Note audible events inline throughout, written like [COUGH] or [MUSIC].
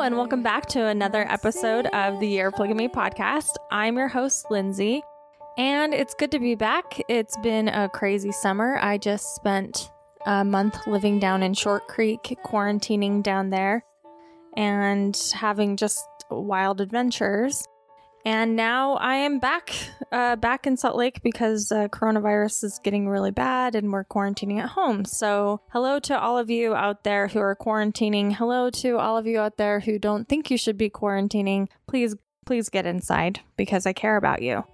And welcome back to another episode of the Year of Polygamy podcast. I'm your host, Lindsay, and it's good to be back. It's been a crazy summer. I just spent a month living down in Short Creek, quarantining down there, and having just wild adventures. And now I am back, uh, back in Salt Lake because uh, coronavirus is getting really bad and we're quarantining at home. So, hello to all of you out there who are quarantining. Hello to all of you out there who don't think you should be quarantining. Please, please get inside because I care about you.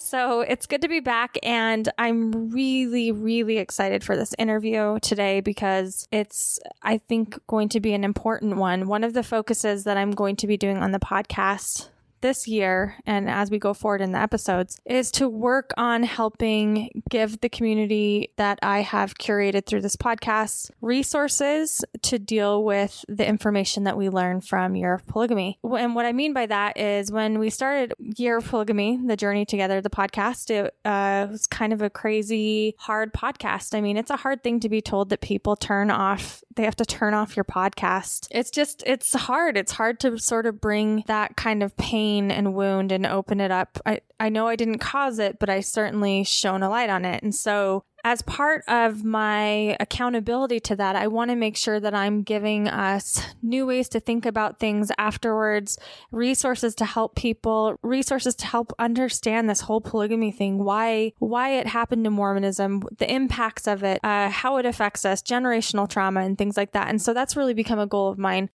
So, it's good to be back, and I'm really, really excited for this interview today because it's, I think, going to be an important one. One of the focuses that I'm going to be doing on the podcast this year and as we go forward in the episodes is to work on helping give the community that I have curated through this podcast resources to deal with the information that we learn from Year of Polygamy. And what I mean by that is when we started Year of Polygamy, the journey together, the podcast, it uh, was kind of a crazy, hard podcast. I mean, it's a hard thing to be told that people turn off, they have to turn off your podcast. It's just, it's hard. It's hard to sort of bring that kind of pain pain and wound and open it up. I, I know I didn't cause it, but I certainly shone a light on it. And so as part of my accountability to that, I want to make sure that I'm giving us new ways to think about things afterwards, resources to help people, resources to help understand this whole polygamy thing, why why it happened to Mormonism, the impacts of it, uh, how it affects us, generational trauma, and things like that. And so that's really become a goal of mine.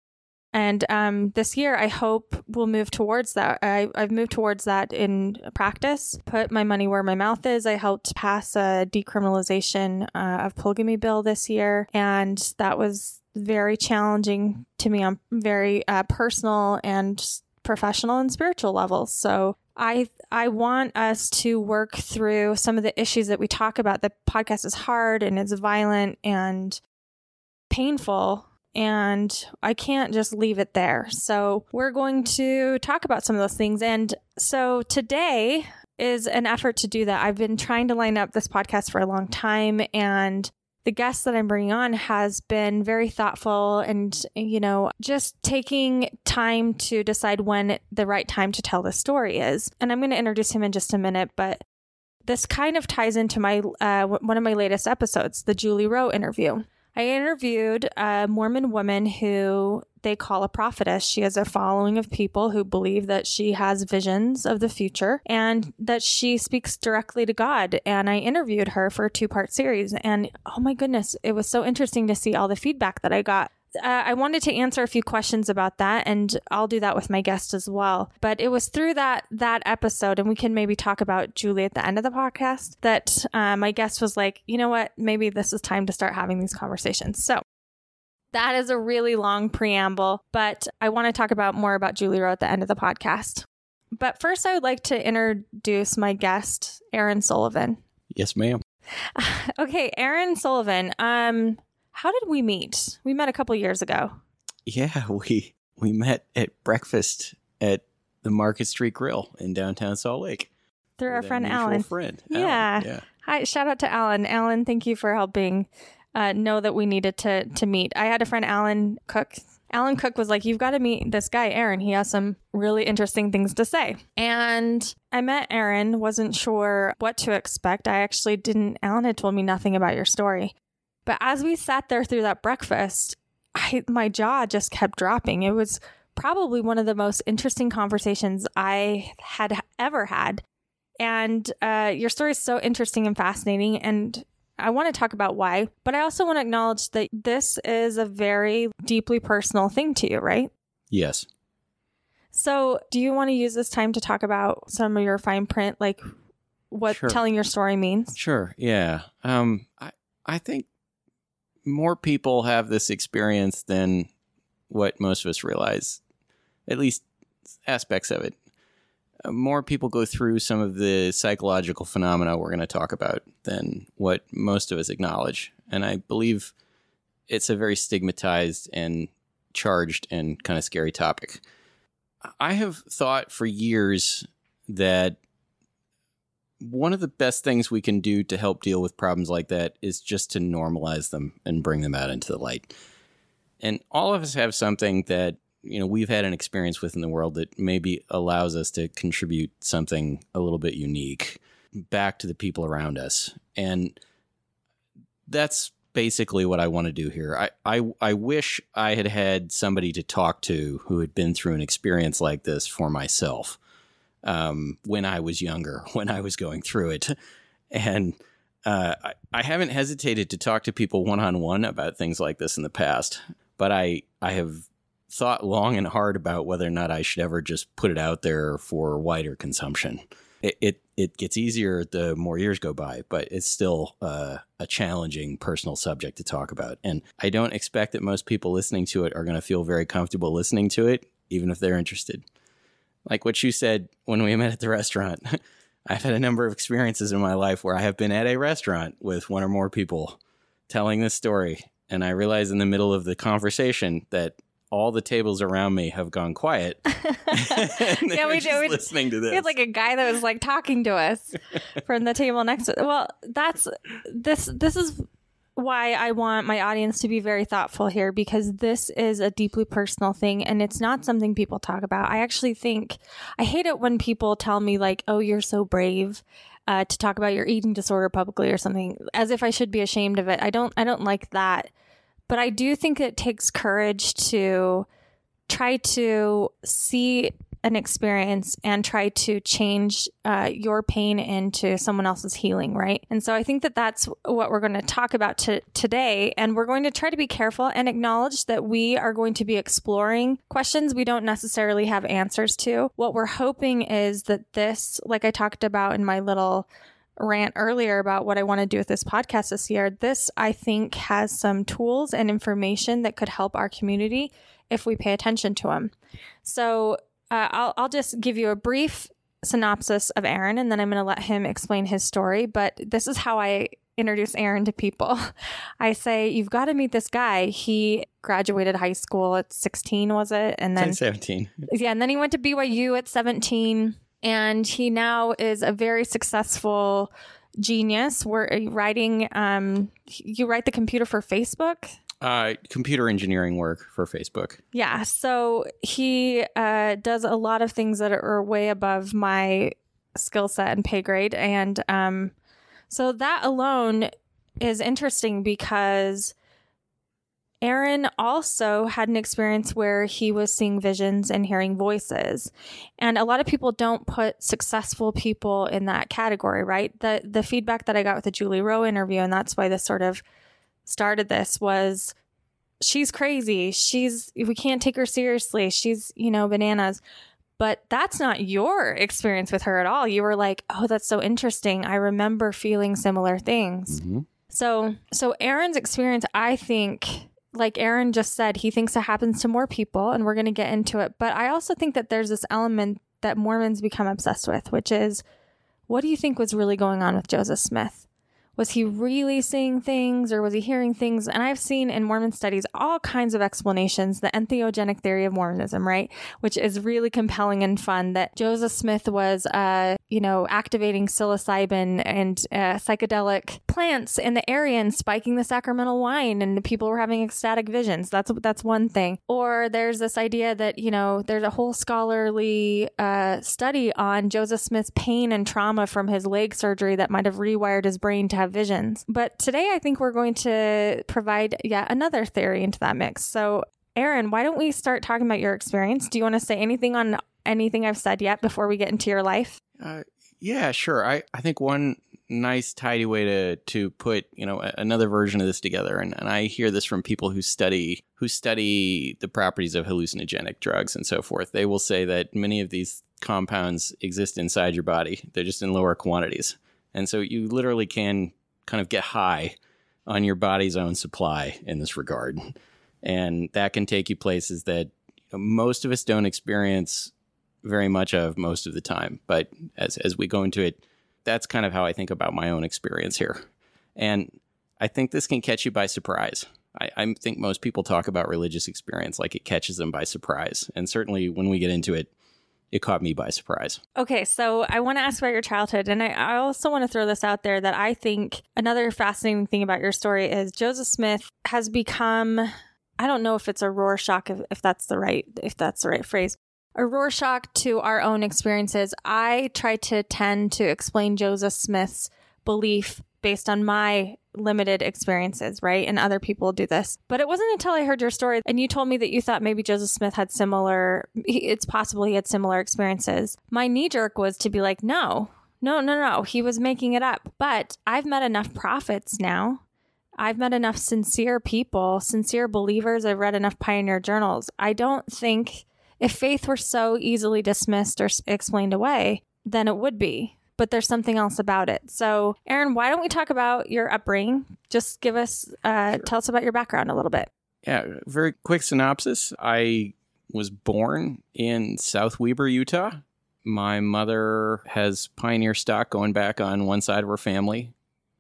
And um, this year, I hope we'll move towards that. I, have moved towards that in practice, put my money where my mouth is. I helped pass a decriminalization uh, of polygamy bill this year, and that was very challenging to me on very uh, personal and professional and spiritual levels. So I I want us to work through some of the issues that we talk about. The podcast is hard and it's violent and painful and I can't just leave it there. So we're going to talk about some of those things. And so today is an effort to do that. I've been trying to line up this podcast for a long time and the guest that I'm bringing on has been very thoughtful and, you know, just taking time to decide when the right time to tell the story is. And I'm going to introduce him in just a minute, but this kind of ties into my uh, one of my latest episodes, the Julie Rowe interview. I interviewed a Mormon woman who they call a prophetess. She has a following of people who believe that she has visions of the future and that she speaks directly to God. And I interviewed her for a two part series. And oh my goodness, it was so interesting to see all the feedback that I got uh, I wanted to answer a few questions about that, and I'll do that with my guest as well. But it was through that that episode, and we can maybe talk about Julie at the end of the podcast. That uh, my guest was like, you know what, maybe this is time to start having these conversations. So that is a really long preamble, but I want to talk about more about Julie Rowe at the end of the podcast. But first, I would like to introduce my guest, Aaron Sullivan. Yes, ma'am. [LAUGHS] okay, Aaron Sullivan. Um, how did we meet? We met a couple years ago. Yeah, [LAUGHS] we we met at breakfast at the Market Street Grill in downtown Salt Lake. Through our friend Alan. Friend. Yeah. yeah. Hi, shout out to Alan. Alan, thank you for helping uh, know that we needed to to meet. I had a friend Alan Cook. Alan Cook was like, "You've got to meet this guy, Aaron. He has some really interesting things to say." And I met Aaron. wasn't sure what to expect. I actually didn't. Alan had told me nothing about your story, but as we sat there through that breakfast, I, my jaw just kept dropping. It was probably one of the most interesting conversations I had ever had. And uh, your story is so interesting and fascinating. And I want to talk about why, but I also want to acknowledge that this is a very deeply personal thing to you, right? Yes. So, do you want to use this time to talk about some of your fine print, like what sure. telling your story means? Sure. Yeah. Um, I I think more people have this experience than what most of us realize, at least aspects of it. Uh, more people go through some of the psychological phenomena we're going to talk about than what most of us acknowledge. And I believe it's a very stigmatized and charged and kind of scary topic. I have thought for years that one of the best things we can do to help deal with problems like that is just to normalize them and bring them out into the light. And all of us have something that you know we've had an experience within the world that maybe allows us to contribute something a little bit unique back to the people around us and that's basically what I want to do here. I, I I wish I had had somebody to talk to who had been through an experience like this for myself um, when I was younger, [LAUGHS] when I was going through it, and uh, I, I haven't hesitated to talk to people one on one about things like this in the past, but I I have thought long and hard about whether or not I should ever just put it out there for wider consumption. It, it it gets easier the more years go by, but it's still uh, a challenging personal subject to talk about. And I don't expect that most people listening to it are going to feel very comfortable listening to it, even if they're interested. Like what you said when we met at the restaurant. [LAUGHS] I've had a number of experiences in my life where I have been at a restaurant with one or more people telling this story. And I realize in the middle of the conversation that all the tables around me have gone quiet. [LAUGHS] [LAUGHS] yeah, we do. Listening to this, we had like a guy that was like talking to us from the table next to. Well, that's this. This is why I want my audience to be very thoughtful here because this is a deeply personal thing and it's not something people talk about. I actually think I hate it when people tell me like, "Oh, you're so brave." Uh, to talk about your eating disorder publicly or something as if I should be ashamed of it. I don't I don't like that but I do think it takes courage to try to see an experience and try to change uh, your pain into someone else's healing, right? And so I think that that's what we're going to talk about to, today. And we're going to try to be careful and acknowledge that we are going to be exploring questions we don't necessarily have answers to. What we're hoping is that this, like I talked about in my little rant earlier about what I want to do with this podcast this year, this I think has some tools and information that could help our community if we pay attention to them. So uh, I'll, I'll just give you a brief synopsis of Aaron and then I'm going to let him explain his story. But this is how I introduce Aaron to people. [LAUGHS] I say, You've got to meet this guy. He graduated high school at 16, was it? And then 17. Yeah. And then he went to BYU at 17 and he now is a very successful genius. We're writing. Um, you write the computer for Facebook. Uh, computer engineering work for Facebook. Yeah, so he uh, does a lot of things that are way above my skill set and pay grade, and um, so that alone is interesting because Aaron also had an experience where he was seeing visions and hearing voices. And a lot of people don't put successful people in that category, right? The the feedback that I got with the Julie Rowe interview and that's why this sort of started this was she's crazy. She's we can't take her seriously. She's, you know, bananas. But that's not your experience with her at all. You were like, "Oh, that's so interesting. I remember feeling similar things." Mm-hmm. So, so Aaron's experience, I think, like Aaron just said, he thinks it happens to more people, and we're going to get into it. But I also think that there's this element that Mormons become obsessed with, which is what do you think was really going on with Joseph Smith? Was he really seeing things or was he hearing things? And I've seen in Mormon studies all kinds of explanations, the entheogenic theory of Mormonism, right? Which is really compelling and fun that Joseph Smith was, uh, you know, activating psilocybin and uh, psychedelic plants in the area and spiking the sacramental wine and people were having ecstatic visions. That's, that's one thing. Or there's this idea that, you know, there's a whole scholarly uh, study on Joseph Smith's pain and trauma from his leg surgery that might have rewired his brain to have visions. But today I think we're going to provide yet another theory into that mix. So, Aaron, why don't we start talking about your experience? Do you want to say anything on anything I've said yet before we get into your life? Uh, yeah, sure. I, I think one nice tidy way to to put you know another version of this together and, and i hear this from people who study who study the properties of hallucinogenic drugs and so forth they will say that many of these compounds exist inside your body they're just in lower quantities and so you literally can kind of get high on your body's own supply in this regard. And that can take you places that most of us don't experience very much of most of the time. But as, as we go into it, that's kind of how I think about my own experience here. And I think this can catch you by surprise. I, I think most people talk about religious experience like it catches them by surprise. And certainly when we get into it, it caught me by surprise. Okay, so I want to ask about your childhood. And I, I also want to throw this out there that I think another fascinating thing about your story is Joseph Smith has become I don't know if it's a Rorschach, if, if that's the right, if that's the right phrase, a Rorschach to our own experiences. I try to tend to explain Joseph Smith's belief based on my limited experiences, right? And other people do this. But it wasn't until I heard your story and you told me that you thought maybe Joseph Smith had similar, it's possible he had similar experiences. My knee jerk was to be like, no, no, no, no. He was making it up. But I've met enough prophets now. I've met enough sincere people, sincere believers. I've read enough pioneer journals. I don't think if faith were so easily dismissed or explained away, then it would be but there's something else about it. So, Aaron, why don't we talk about your upbringing? Just give us, uh, sure. tell us about your background a little bit. Yeah, very quick synopsis. I was born in South Weber, Utah. My mother has pioneer stock going back on one side of her family,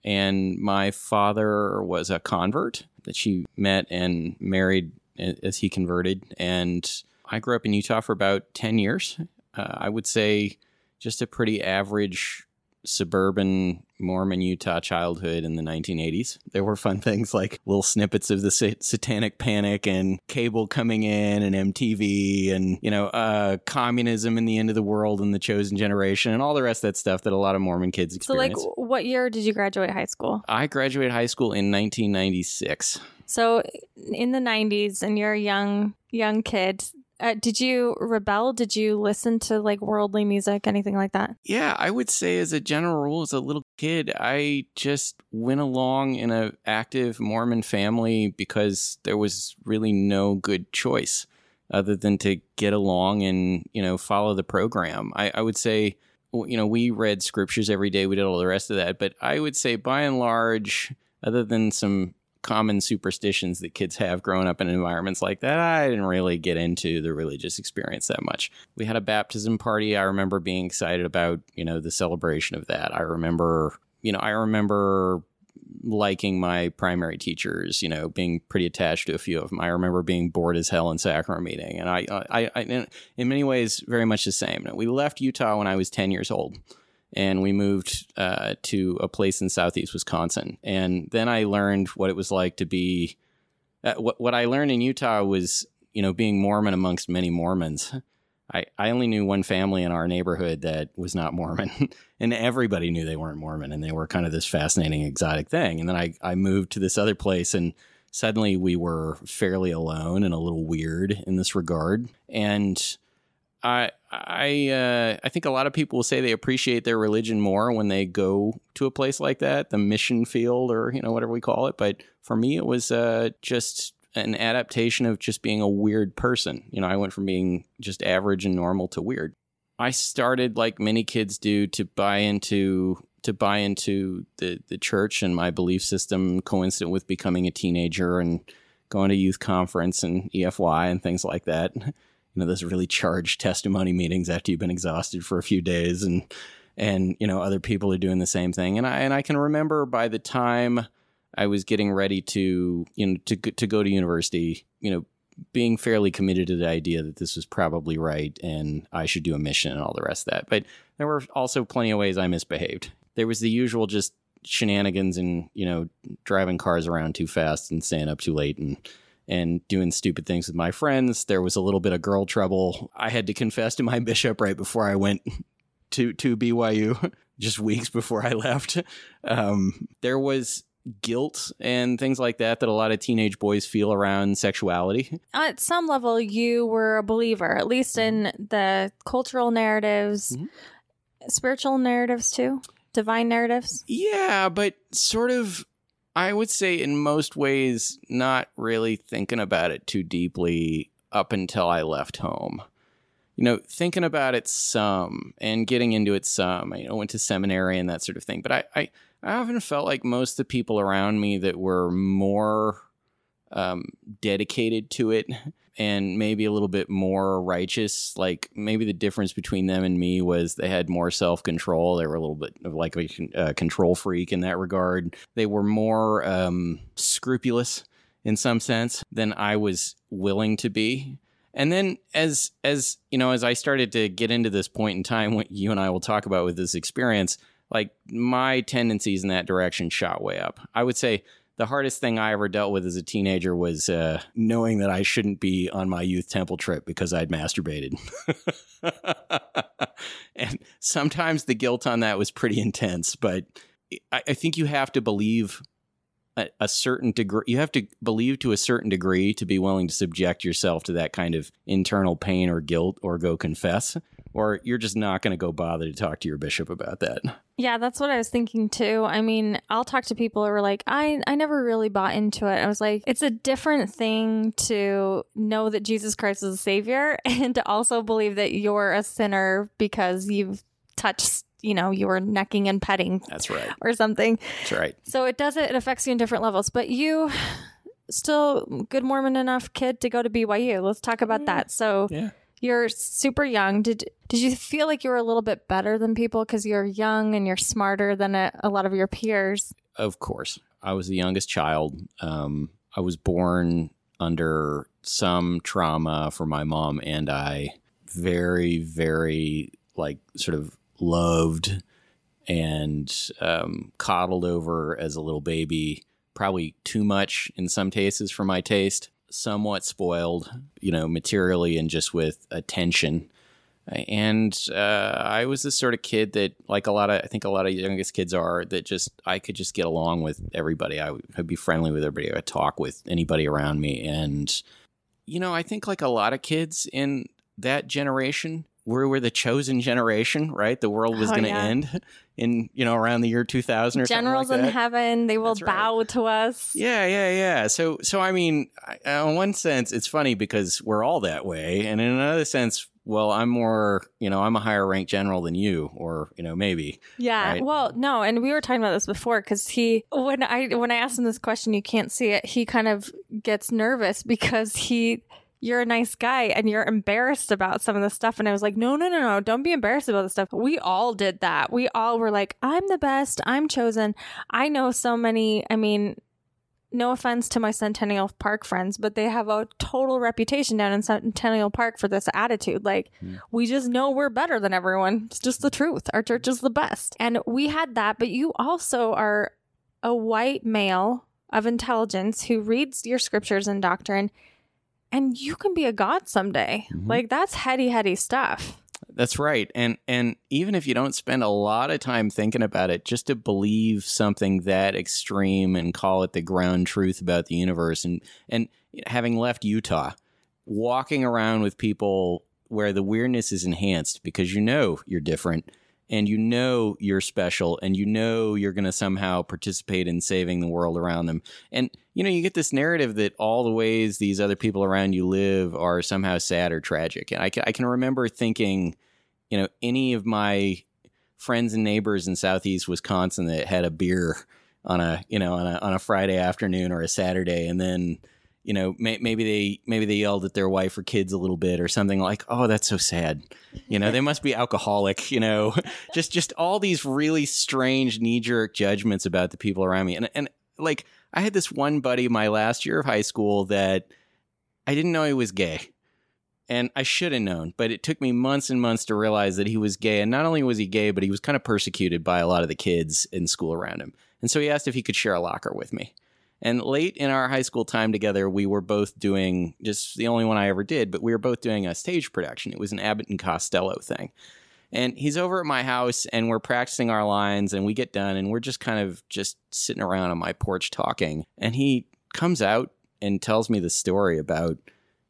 and my father was a convert that she met and married as he converted. And I grew up in Utah for about 10 years. Uh, I would say just a pretty average suburban Mormon Utah childhood in the 1980s. There were fun things like little snippets of the satanic panic and cable coming in and MTV and, you know, uh, communism and the end of the world and the chosen generation and all the rest of that stuff that a lot of Mormon kids experience. So, like, what year did you graduate high school? I graduated high school in 1996. So, in the 90s, and you're a young, young kid, uh, did you rebel? Did you listen to like worldly music, anything like that? Yeah, I would say as a general rule, as a little kid, I just went along in a active Mormon family because there was really no good choice other than to get along and you know follow the program. I, I would say, you know, we read scriptures every day. We did all the rest of that, but I would say by and large, other than some common superstitions that kids have growing up in environments like that, I didn't really get into the religious experience that much. We had a baptism party. I remember being excited about, you know, the celebration of that. I remember, you know, I remember liking my primary teachers, you know, being pretty attached to a few of them. I remember being bored as hell in sacrament meeting. And I, I, I in many ways, very much the same. We left Utah when I was 10 years old and we moved uh, to a place in southeast Wisconsin. And then I learned what it was like to be. Uh, what what I learned in Utah was, you know, being Mormon amongst many Mormons. I, I only knew one family in our neighborhood that was not Mormon, [LAUGHS] and everybody knew they weren't Mormon, and they were kind of this fascinating, exotic thing. And then I, I moved to this other place, and suddenly we were fairly alone and a little weird in this regard. And I I uh, I think a lot of people will say they appreciate their religion more when they go to a place like that, the mission field or you know whatever we call it. But for me, it was uh, just an adaptation of just being a weird person. You know, I went from being just average and normal to weird. I started like many kids do to buy into to buy into the the church and my belief system, coincident with becoming a teenager and going to youth conference and EFY and things like that. You know those really charged testimony meetings after you've been exhausted for a few days and and you know other people are doing the same thing. And I and I can remember by the time I was getting ready to you know to to go to university you know being fairly committed to the idea that this was probably right and I should do a mission and all the rest of that. But there were also plenty of ways I misbehaved. There was the usual just shenanigans and you know driving cars around too fast and staying up too late and and doing stupid things with my friends. There was a little bit of girl trouble. I had to confess to my [LAUGHS] bishop right before I went to to BYU, [LAUGHS] just weeks before I left. Um, there was guilt and things like that that a lot of teenage boys feel around sexuality. At some level, you were a believer, at least in the cultural narratives, mm-hmm. spiritual narratives too, divine narratives. Yeah, but sort of I would say, in most ways, not really thinking about it too deeply up until I left home. You know, thinking about it some and getting into it some. You know, went to seminary and that sort of thing. But I, I, I often felt like most of the people around me that were more um, dedicated to it and maybe a little bit more righteous. Like maybe the difference between them and me was they had more self control. They were a little bit of like a uh, control freak in that regard. They were more um, scrupulous in some sense than I was willing to be. And then as as you know, as I started to get into this point in time, what you and I will talk about with this experience, like my tendencies in that direction shot way up. I would say the hardest thing I ever dealt with as a teenager was uh, knowing that I shouldn't be on my youth temple trip because I'd masturbated. [LAUGHS] and sometimes the guilt on that was pretty intense, but I, I think you have to believe a, a, certain degree. You have to believe to a certain degree to be willing to subject yourself to that kind of internal pain or guilt or go confess, or you're just not going to go bother to talk to your bishop about that. Yeah, that's what I was thinking too. I mean, I'll talk to people who are like, I, I never really bought into it. I was like, it's a different thing to know that Jesus Christ is a savior [LAUGHS] and to also believe that you're a sinner because you've touched you know you were necking and petting that's right. [LAUGHS] or something. That's right. So it does it it affects you in different levels but you still good mormon enough kid to go to byu let's talk about that. So yeah you're super young. Did did you feel like you were a little bit better than people? Because you're young and you're smarter than a, a, lot of your peers. Of course. I was the youngest child. Um, i was born under some trauma for my mom and i. Very very like sort of loved and um, coddled over as a little baby, probably too much in some cases for my taste, somewhat spoiled, you know, materially and just with attention. And uh, I was this sort of kid that, like a lot of, I think a lot of youngest kids are, that just I could just get along with everybody. I would be friendly with everybody. I would talk with anybody around me, and you know, I think like a lot of kids in that generation, we were the chosen generation, right? The world was oh, going to yeah. end [LAUGHS] in you know around the year 2000 or generals like in heaven they will bow to us yeah yeah yeah so so i mean in one sense it's funny because we're all that way and in another sense well i'm more you know i'm a higher rank general than you or you know maybe yeah right? well no and we were talking about this before because he when i when i asked him this question you can't see it he kind of gets nervous [LAUGHS] because he you're a nice guy and you're embarrassed about some of the stuff. And I was like, no, no, no, no, don't be embarrassed about the stuff. We all did that. We all were like, I'm the best. I'm chosen. I know so many, I mean, no offense to my Centennial Park friends, but they have a total reputation down in Centennial Park for this attitude. Like, mm. we just know we're better than everyone. It's just the truth. Our church is the best. And we had that, but you also are a white male of intelligence who reads your scriptures and doctrine and you can be a god someday. Mm-hmm. Like that's heady, heady stuff. That's right. And and even if you don't spend a lot of time thinking about it, just to believe something that extreme and call it the ground truth about the universe and and having left Utah, walking around with people where the weirdness is enhanced because you know you're different and you know you're special and you know you're going to somehow participate in saving the world around them. And you know, you get this narrative that all the ways these other people around you live are somehow sad or tragic. And I can, I can remember thinking, you know, any of my friends and neighbors in southeast Wisconsin that had a beer on a, you know, on a on a Friday afternoon or a Saturday and then you know, may, maybe they maybe they yelled at their wife or kids a little bit or something like, "Oh, that's so sad." You know, they must be alcoholic. You know, [LAUGHS] just just all these really strange knee jerk judgments about the people around me, and and like I had this one buddy my last year of high school that I didn't know he was gay. And I should have known, but it took me months and months to realize that he was gay. And not only was he gay, but he was kind of persecuted by a lot of the kids in school around him. And so he asked if he could share a locker with me. And late in our high school time together, we were both doing just the only one I ever did, but we were both doing a stage production. It was an Abbott and Costello thing. And he's over at my house and we're practicing our lines and we get done and we're just kind of just sitting around on my porch talking. And he comes out and tells me the story about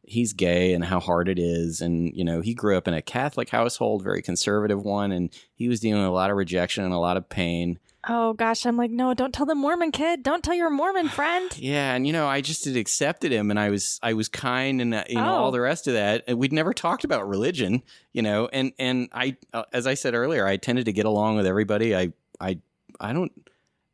he's gay and how hard it is and you know he grew up in a catholic household very conservative one and he was dealing with a lot of rejection and a lot of pain Oh gosh, I'm like, no, don't tell the Mormon kid. Don't tell your Mormon friend. [SIGHS] yeah, and you know, I just had accepted him, and I was I was kind, and uh, you know, oh. all the rest of that. And we'd never talked about religion, you know, and and I, uh, as I said earlier, I tended to get along with everybody. I I I don't.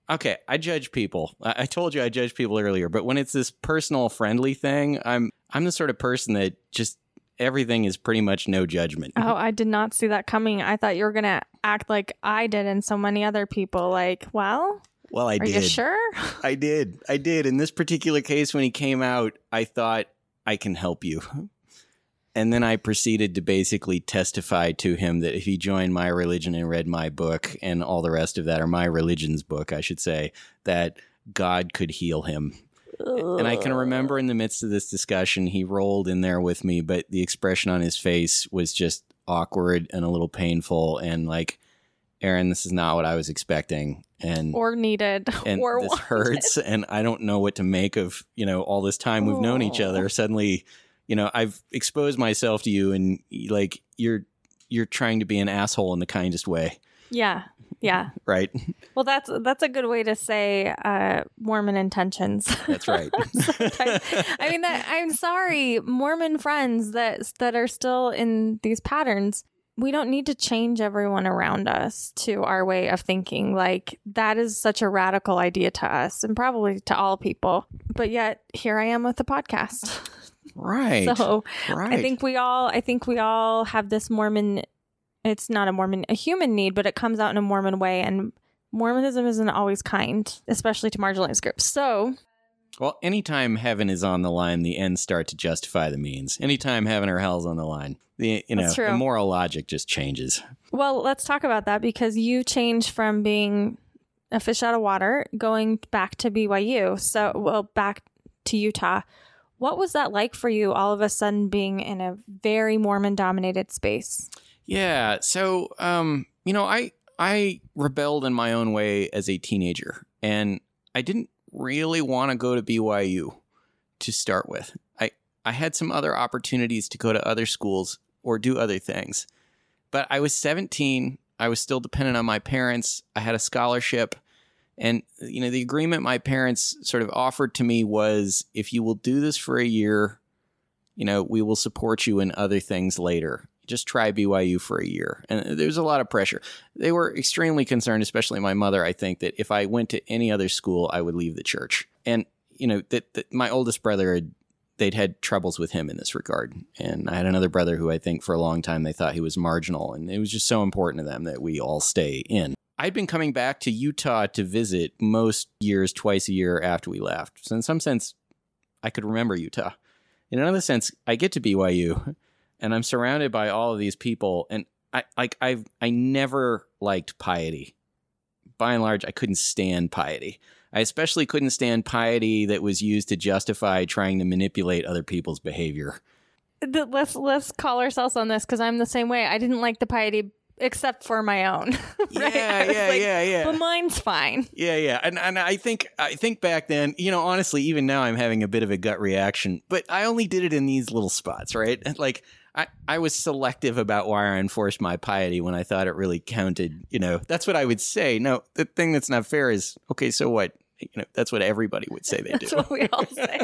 Okay, I judge people. I, I told you I judge people earlier, but when it's this personal, friendly thing, I'm I'm the sort of person that just everything is pretty much no judgment. Oh, I did not see that coming. I thought you were gonna act like I did and so many other people. Like, well, well, I are did. You sure? [LAUGHS] I did. I did. In this particular case, when he came out, I thought I can help you. [LAUGHS] And then I proceeded to basically testify to him that if he joined my religion and read my book and all the rest of that, or my religion's book, I should say, that God could heal him. And I can remember in the midst of this discussion, he rolled in there with me, but the expression on his face was just awkward and a little painful. And like, Aaron, this is not what I was expecting. And or needed and or this wanted. hurts and i don't know what to make of you know all this time we've known each other suddenly you know i've exposed myself to you and like you're you're trying to be an asshole in the kindest way Yeah. Yeah. right [LAUGHS] Well, that's that's a good way to say uh, Mormon intentions. that's right [LAUGHS] I mean, that, I'm sorry, Mormon friends that that are still in these patterns. We don't need to change everyone around us to our way of thinking. Like that is such a radical idea to us, and probably to all people. But yet, here I am with the podcast. right [LAUGHS] So right I think we all I think we all have this Mormon it's not a Mormon a human need, but it comes out in a Mormon way and Mormonism isn't always kind, especially to marginalized groups. So well anytime heaven is on the line the ends start to justify the means anytime heaven or hell's on the line the you know the moral logic just changes well, let's talk about that because you changed from being a fish out of water going back to BYU. So well back to Utah. What was that like for you all of a sudden being in a very Mormon dominated space? Yeah. So, um, you know, I I rebelled in my own way as a teenager, and I didn't really want to go to BYU to start with. I I had some other opportunities to go to other schools or do other things, but I was 17. I was still dependent on my parents. I had a scholarship. And you know the agreement my parents sort of offered to me was if you will do this for a year, you know we will support you in other things later just try BYU for a year. And there's a lot of pressure. They were extremely concerned, especially my mother, I think, that if I went to any other school, I would leave the church. And, you know, that, that my oldest brother had they'd had troubles with him in this regard. And I had another brother who I think for a long time they thought he was marginal. And it was just so important to them that we all stay in. I'd been coming back to Utah to visit most years, twice a year after we left. So in some sense, I could remember Utah. In another sense, I get to BYU and I'm surrounded by all of these people, and I like I've I never liked piety. By and large, I couldn't stand piety. I especially couldn't stand piety that was used to justify trying to manipulate other people's behavior. Th- let's let's call ourselves on this because I'm the same way. I didn't like the piety except for my own. [LAUGHS] right? Yeah, yeah, like, yeah, yeah. But mine's fine. Yeah, yeah, and and I think I think back then, you know, honestly, even now I'm having a bit of a gut reaction, but I only did it in these little spots, right? Like I I was selective about why I enforced my piety when I thought it really counted. You know, that's what I would say. No, the thing that's not fair is okay. So what? You know, that's what everybody would say they [LAUGHS] That's do. what we all [LAUGHS] say.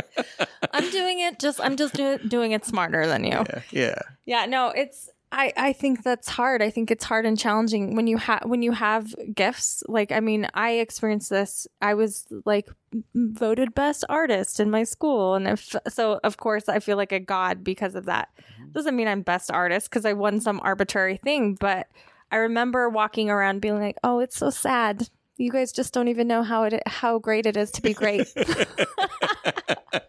I'm doing it just I'm just do- doing it smarter than you. yeah, yeah, Yeah, no, it's I I think that's hard. I think it's hard and challenging when you have when you have gifts. Like I mean, I experienced this. I was like voted best artist in my school and if so of course I feel like a god because of that. Mm-hmm. Doesn't mean I'm best artist cuz I won some arbitrary thing, but I remember walking around being like, "Oh, it's so sad. You guys just don't even know how it how great it is to be great." [LAUGHS] [LAUGHS] [LAUGHS]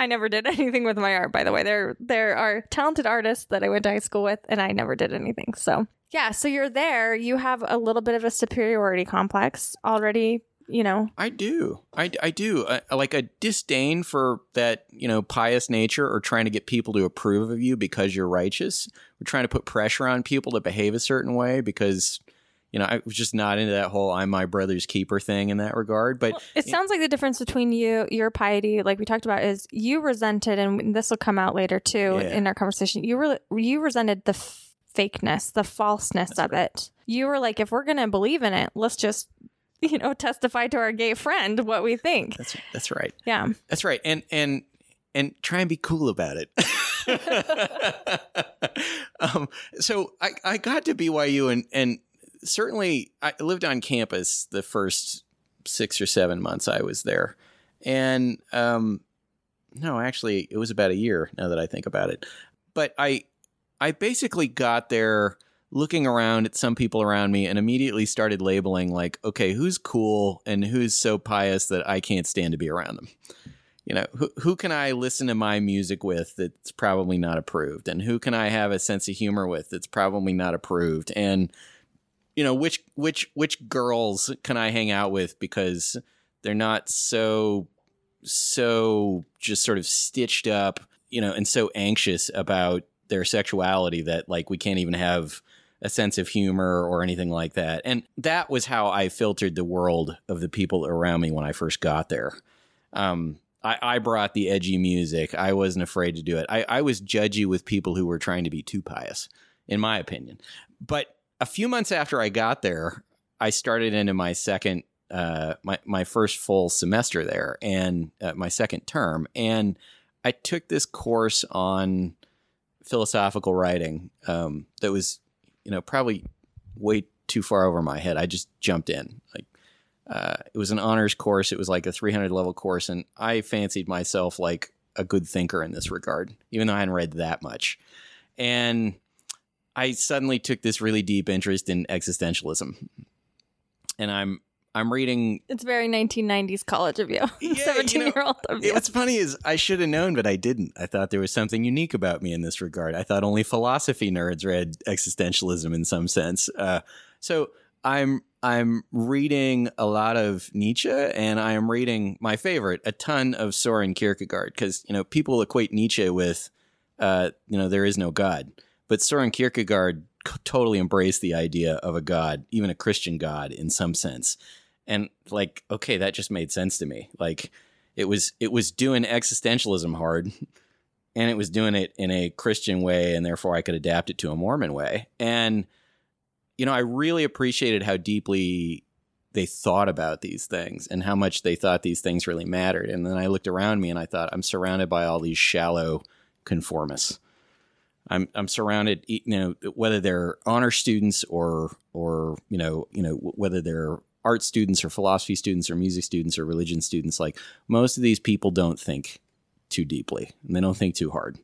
I never did [LAUGHS] anything with my art. By the way, there there are talented artists that I went to high school with, and I never did anything. So yeah, so you're there. You have a little bit of a superiority complex already. You know, I do. I, I do. I, like a disdain for that, you know, pious nature or trying to get people to approve of you because you're righteous. We're trying to put pressure on people to behave a certain way because, you know, I was just not into that whole I'm my brother's keeper thing in that regard. But Well, it sounds like the difference between you, your piety, like we talked about, is you resented, and this will come out later too Yeah. in our conversation. You were you resented the f- fakeness, the falseness of it. You were like, if we're gonna believe in it, let's just [LAUGHS] you know testify to our gay friend what we think. that's that's right. Yeah. That's right. And and and try and be cool about it. [LAUGHS] [LAUGHS] um, so I, I got to BYU and and certainly I lived on campus the first six or seven months I was there. And um no, actually it was about a year now that I think about it. But I I basically got there looking around at some people around me and immediately started labeling like, okay, who's cool and who's so pious that I can't stand to be around them. You know, who, who can I listen to my music with that's probably not approved? And who can I have a sense of humor with that's probably not approved? And you know, which which which girls can I hang out with because They're not so so just sort of stitched up, you know, and so anxious about their sexuality that like we can't even have a sense of humor or anything like that. And that was how I filtered the world of the people around me when I first got there. Um, I, I, brought the edgy music. I wasn't afraid to do it. I, I was judgy with people who were trying to be too pious, in my opinion. But a few months after I got there, I started into my second, uh, my my first full semester there, and uh, my second term, and I took this course on philosophical writing um, that was you know, probably way too far over my head. I just jumped in. Like, uh, it was an honors course. It was like a 300 level course, and I fancied myself like a good thinker in this regard, even though I hadn't read that much. And I suddenly took this really deep interest in existentialism, and I'm I'm reading. It's very 1990s college of you. [LAUGHS] Yeah, 17 year old of you. What's funny is I should have known, but I didn't. I thought there was something unique about me in this regard. I thought only philosophy nerds read existentialism in some sense. Uh, so I'm I'm reading a lot of Nietzsche, and I am reading my favorite, a ton of Soren Kierkegaard, because you know people equate Nietzsche with, uh, you know, there is no God, but Soren Kierkegaard totally embraced the idea of a God, even a Christian God in some sense. And like okay that just made sense to me. Like it was it was doing existentialism hard and it was doing it in a christian way and therefore i could adapt it to a mormon way. And you know i really appreciated how deeply they thought about these things and how much they thought these things really mattered. And then i looked around me and i thought i'm surrounded by all these shallow conformists I'm I'm surrounded, you know, whether they're honor students or or you know you know whether they're art students or philosophy students or music students or religion students, like most of these people don't think too deeply and they don't think too hard.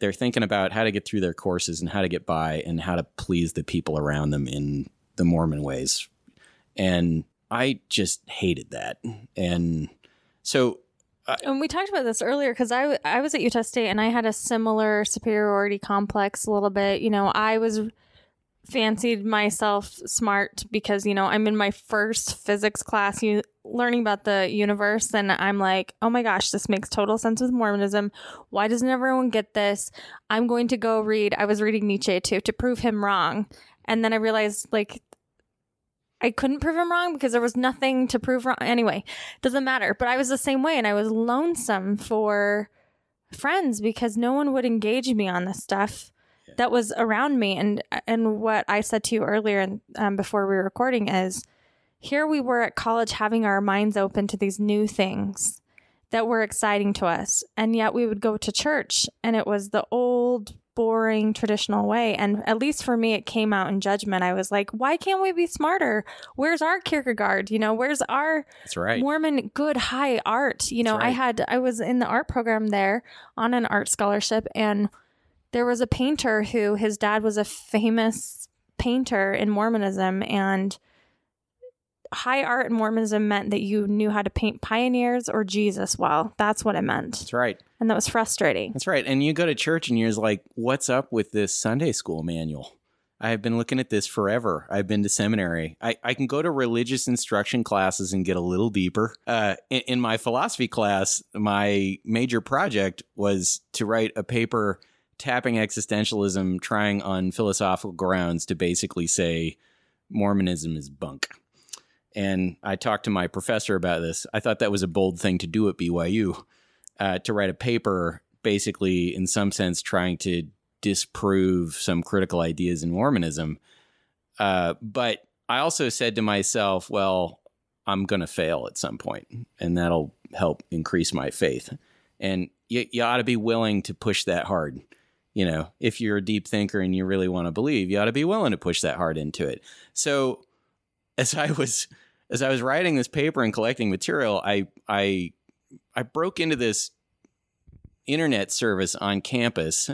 They're thinking about how to get through their courses and how to get by and how to please the people around them in the Mormon ways. And I just hated that. And so Uh, and we talked about this earlier because I, I was at Utah State and I had a similar superiority complex a little bit. You know, I was fancied myself smart because you know I'm in my first physics class you learning about the universe and I'm like oh my gosh this makes total sense with Mormonism. Why doesn't everyone get this? I'm going to go read I was reading Nietzsche too to prove him wrong. And then I realized like I couldn't prove him wrong because there was nothing to prove wrong. Anyway doesn't matter. But I was the same way and I was lonesome for friends because no one would engage me on this stuff that was around me. And and what I said to you earlier and um, before we were recording is here we were at college having our minds open to these new things that were exciting to us. And yet we would go to church and it was the old boring traditional way. And at least for me it came out in judgment. I was like why can't we be smarter? Where's our kierkegaard? You know where's our That's right. mormon good high art? You know right. i had i was in the art program there on an art scholarship and there was a painter who his dad was a famous painter in Mormonism and high art in Mormonism meant that you knew how to paint pioneers or Jesus well. That's what it meant. That's right. And that was frustrating. That's right. And you go to church and you're like, what's up with this Sunday school manual? I've been looking at this forever. I've been to seminary. I, I can go to religious instruction classes and get a little deeper. Uh, in, in my philosophy class, my major project was to write a paper tapping existentialism, trying on philosophical grounds to basically say Mormonism is bunk. And I talked to my professor about this. I thought that was a bold thing to do at BYU uh, to write a paper, basically, in some sense, trying to disprove some critical ideas in Mormonism. Uh, but I also said to myself, well, I'm going to fail at some point, and that'll help increase my faith. And you, you ought to be willing to push that hard you know, if you're a deep thinker and you really want to believe, you ought to be willing to push that hard into it. So as I was as I was writing this paper and collecting material, I I I broke into this internet service on campus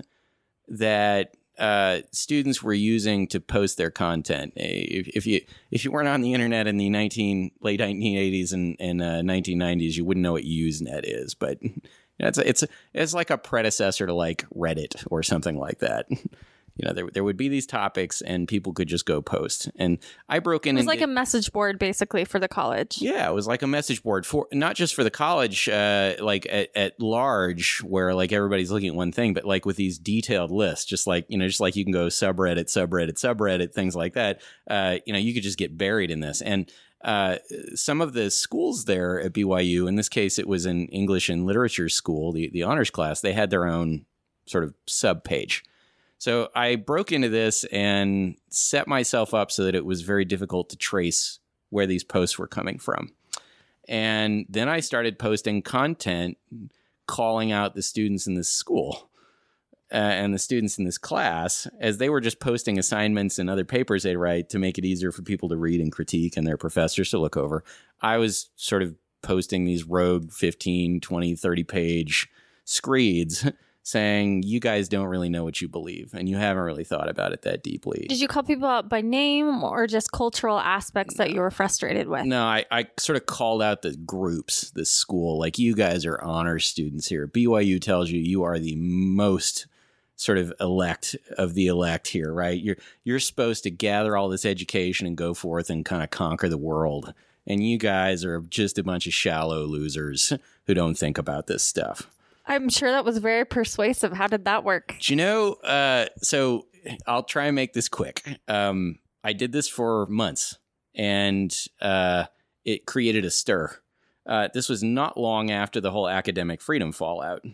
that uh, students were using to post their content. If, if, you if you weren't on the internet in the nineteen late nineteen eighties and uh, nineteen nineties, you wouldn't know what Usenet is. But [LAUGHS] it's a, it's a, it's like a predecessor to like Reddit or something like that. You know, there, there would be these topics and people could just go post. And I broke in It was like did- a message board basically for the college. yeah, it was like a message board for not just for the college, uh, like at, at large, where like everybody's looking at one thing, but like with these detailed lists, just like you know, just like you can go subreddit, subreddit, subreddit, things like that. Uh, you know, you could just get buried in this. And uh, some of the schools there at BYU, in this case, it was an English and literature school, the the honors class. They had their own sort of sub page. So I broke into this and set myself up so that it was very difficult to trace where these posts were coming from. And then I started posting content calling out the students in this school uh, and the students in this class as they were just posting assignments and other papers they write to make it easier for people to read and critique and their professors to look over. I was sort of posting these rogue 15, 20, 30 page screeds [LAUGHS] saying, you guys don't really know what you believe and you haven't really thought about it that deeply. Did you call people out by name or just cultural aspects that you were frustrated with? No, I, I sort of called out the groups, the school. Like, you guys are honor students here. BYU tells you you are the most sort of elect of the elect here, right? You're you're supposed to gather all this education and go forth and kind of conquer the world. And you guys are just a bunch of shallow losers who don't think about this stuff. I'm sure that was very persuasive. How did that work? Do you know? Uh, so I'll try and make this quick. Um, I did this for months, and uh, it created a stir. Uh, this was not long after the whole academic freedom fallout.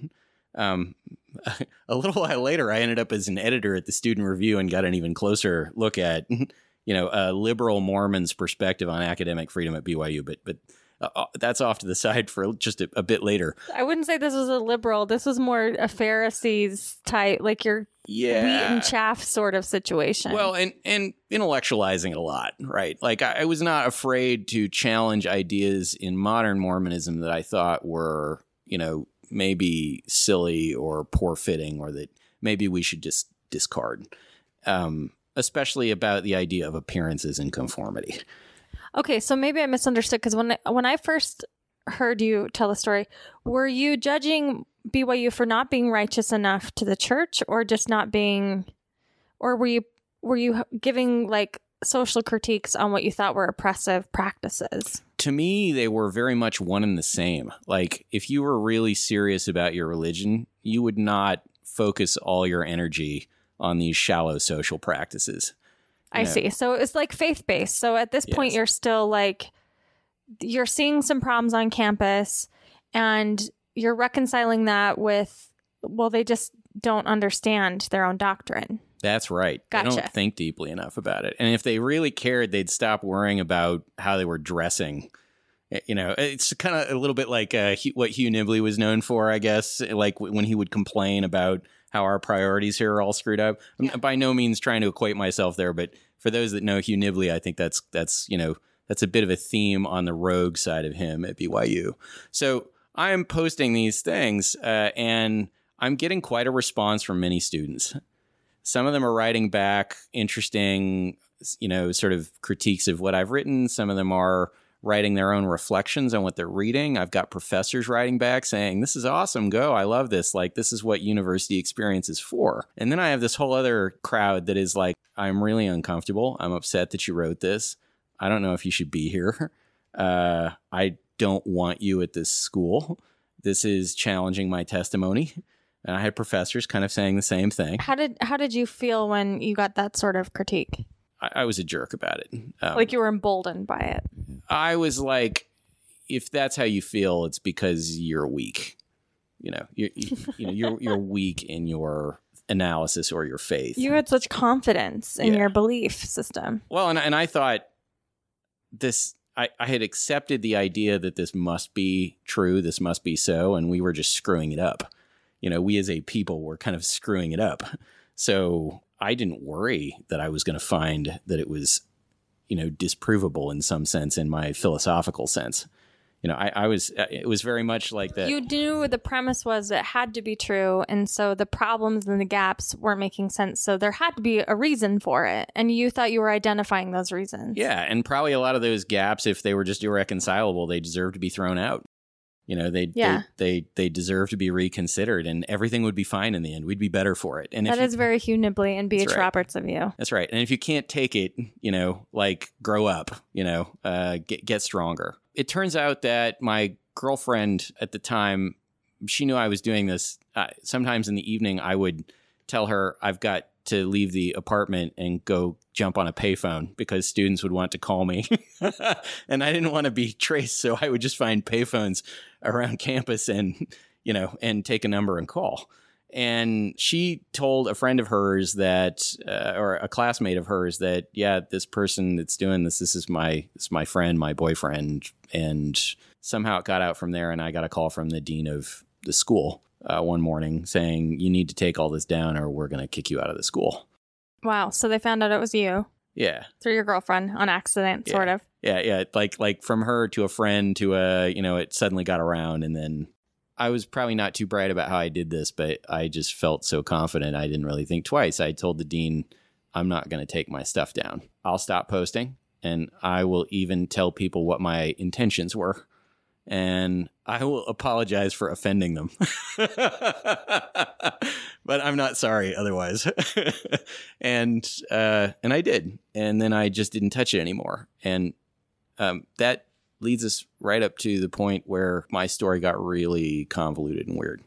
Um, [LAUGHS] a little while later, I ended up as an editor at the Student Review and got an even closer look at, you know, a liberal Mormon's perspective on academic freedom at BYU. But but uh, that's off to the [LAUGHS] side for just a, a bit later. I wouldn't say this was a liberal. This was more a Pharisees type, like your Yeah, wheat and chaff sort of situation. Well, and and intellectualizing it a lot, right? Like I, I was not afraid to challenge ideas in modern Mormonism that I thought were, you know, maybe silly or poor fitting, or that maybe we should just discard. Um, especially about the idea of appearances and conformity. Okay, so maybe I misunderstood because when I, when I first heard you tell the story, were you judging BYU for not being righteous enough to the church, or just not being, or were you were you giving like social critiques on what you thought were oppressive practices? to me, they were very much one and the same. Like, if you were really serious about your religion, you would not focus all your energy on these shallow social practices. I know, see. So it's like faith based. So at this point, you're still like, you're seeing some problems on campus and you're reconciling that with, well, they just don't understand their own doctrine. That's right. They don't think deeply enough about it. And if they really cared, they'd stop worrying about how they were dressing. Eh, You know, it's kind of a little bit like uh, what Hugh Nibley was known for, I guess. Like when he would complain about how our priorities here are all screwed up. I'm Yeah. by no means trying to equate myself there, but for those that know Hugh Nibley, I think that's that's you know that's a bit of a theme on the rogue side of him at BYU. So I am posting these things, uh, and I'm getting quite a response from many students. Some of them are writing back interesting, you know, sort of critiques of what I've written. Some of them are writing their own reflections on what they're reading. I've got professors writing back saying, This is awesome. Go. I love this. Like, this is what university experience is for. And then I have this whole other crowd that is like, I'm really uncomfortable. I'm upset that you wrote this. I don't know if you should be here. [LAUGHS] Uh, I don't want you at this school. This is challenging my testimony. And I had professors kind of saying the same thing. How did how did you feel when you got that sort of critique? I, I was a jerk about it. Um, Like you were emboldened by it. I was like, if that's how you feel, it's because you're weak. You know, you you, know you're you're [LAUGHS] weak in your analysis or your faith. You had such confidence in Yeah. your belief system. well, and and I thought this. I, I had accepted the idea that this must be true, this must be so, and we were just screwing it up. You know, we as a people were kind of screwing it up. So I didn't worry that I was going to find that it was, you know, disprovable in some sense in my philosophical sense. You know, I, I was, uh, it was very much like that. You knew the premise was it had to be true, and so the problems and the gaps weren't making sense. So there had to be a reason for it, and you thought you were identifying those reasons. Yeah, and probably a lot of those gaps, if they were just irreconcilable, they deserve to be thrown out. You know, they Yeah. they, they they deserve to be reconsidered, and everything would be fine in the end. We'd be better for it. And That is you, very Hugh Nibley and B.H. Right. Roberts of you. that's right. And if you can't take it, you know, like grow up. You know, uh, get get stronger. It turns out that my girlfriend at the time, she knew I was doing this. Uh, sometimes in the evening, I would tell her I've got to leave the apartment and go jump on a payphone because students would want to call me. [LAUGHS] and I didn't want to be traced, so I would just find payphones around campus and, you know, and take a number and call. And she told a friend of hers that, uh, or a classmate of hers that, yeah, this person that's doing this, this is my, this is my friend, my boyfriend, and somehow it got out from there. And I got a call from the dean of the school uh, one morning saying, "You need to take all this down, or we're going to kick you out of the school." Wow. So they found out it was you Yeah, through your girlfriend on accident, Yeah. sort of. yeah, yeah. Like like from her to a friend to a, you know, it suddenly got around, and then I was probably not too bright about how I did this, but I just felt so confident. I didn't really think twice. I told the dean, "I'm not going to take my stuff down. I'll stop posting, and I will even tell people what my intentions were." And I will apologize for offending them. [LAUGHS] but I'm not sorry otherwise. [LAUGHS] and uh, and I did, and then I just didn't touch it anymore. And um, that leads us right up to the point where my story got really convoluted and weird.